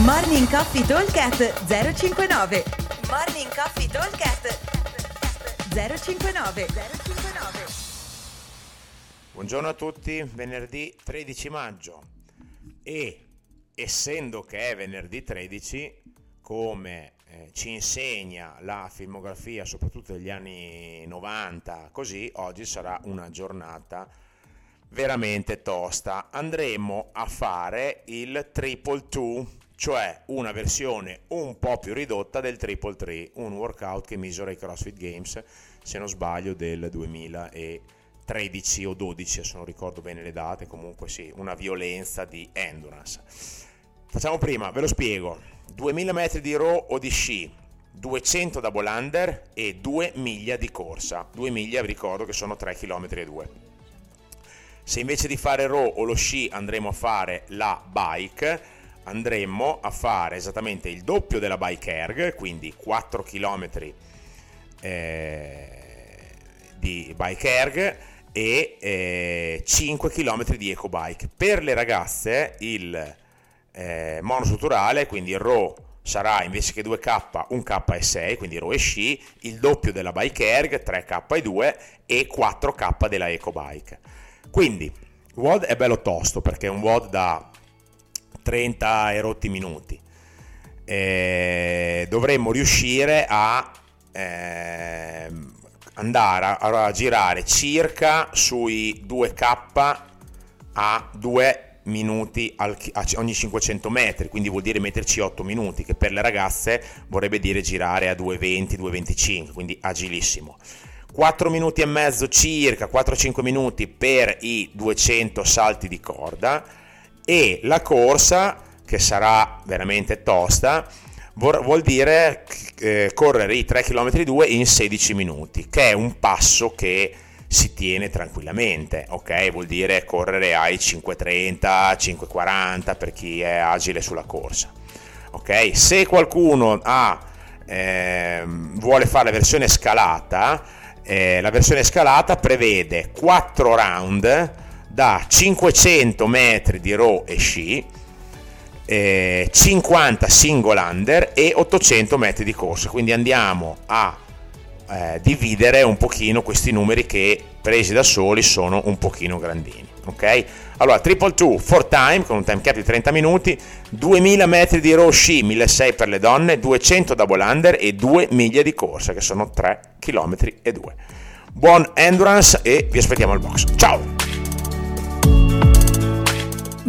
Morning Coffee Talkcast 059 Morning Coffee Talkcast 059 059 Buongiorno a tutti, venerdì 13 maggio. E essendo che è venerdì 13, come eh, ci insegna la filmografia, soprattutto degli anni 90, così oggi sarà una giornata veramente tosta. Andremo a fare il triple two, cioè una versione un po' più ridotta del triple three, un workout che misura i CrossFit Games, se non sbaglio, del 2013 o 12, se non ricordo bene le date, comunque sì, una violenza di endurance. Facciamo prima, ve lo spiego. 2000 metri di row o di sci, 200 double under e 2 miglia di corsa. 2 miglia vi ricordo che sono 3 km e 2. Se invece di fare row o lo sci andremo a fare la bike, andremo a fare esattamente il doppio della bike erg, quindi 4 km eh, di bike erg e eh, 5 km di eco bike. Per le ragazze il eh, monostrutturale, quindi il RAW sarà invece che 2K un K6, quindi RAW e sci, il doppio della bike erg 3K2 e 4K della eco bike. Quindi WOD è bello tosto perché è un WOD da 30 e rotti minuti. E dovremmo riuscire a eh, andare a, a girare circa sui 2K a 2 minuti al, ogni 500 metri, quindi vuol dire metterci 8 minuti, che per le ragazze vorrebbe dire girare a 2,20, 2,25, quindi agilissimo. 4 minuti e mezzo circa, 4-5 minuti per i 200 salti di corda e la corsa, che sarà veramente tosta, vuol dire eh, correre i 3 km 2 in 16 minuti, che è un passo che si tiene tranquillamente, ok? Vuol dire correre ai 5.30, 5.40 per chi è agile sulla corsa, ok? Se qualcuno ha, eh, vuole fare la versione scalata, eh, la versione scalata prevede 4 round da 500 metri di row e sci, eh, 50 single under e 800 metri di corsa, quindi andiamo a eh, dividere un pochino questi numeri che presi da soli sono un pochino grandini. Ok? Allora, triple 2, 4 time con un time cap di 30 minuti, 2000 metri di row sci, 1600 per le donne, 200 double under e 2 miglia di corsa che sono 3 km e 2. Buon endurance e vi aspettiamo al box. Ciao!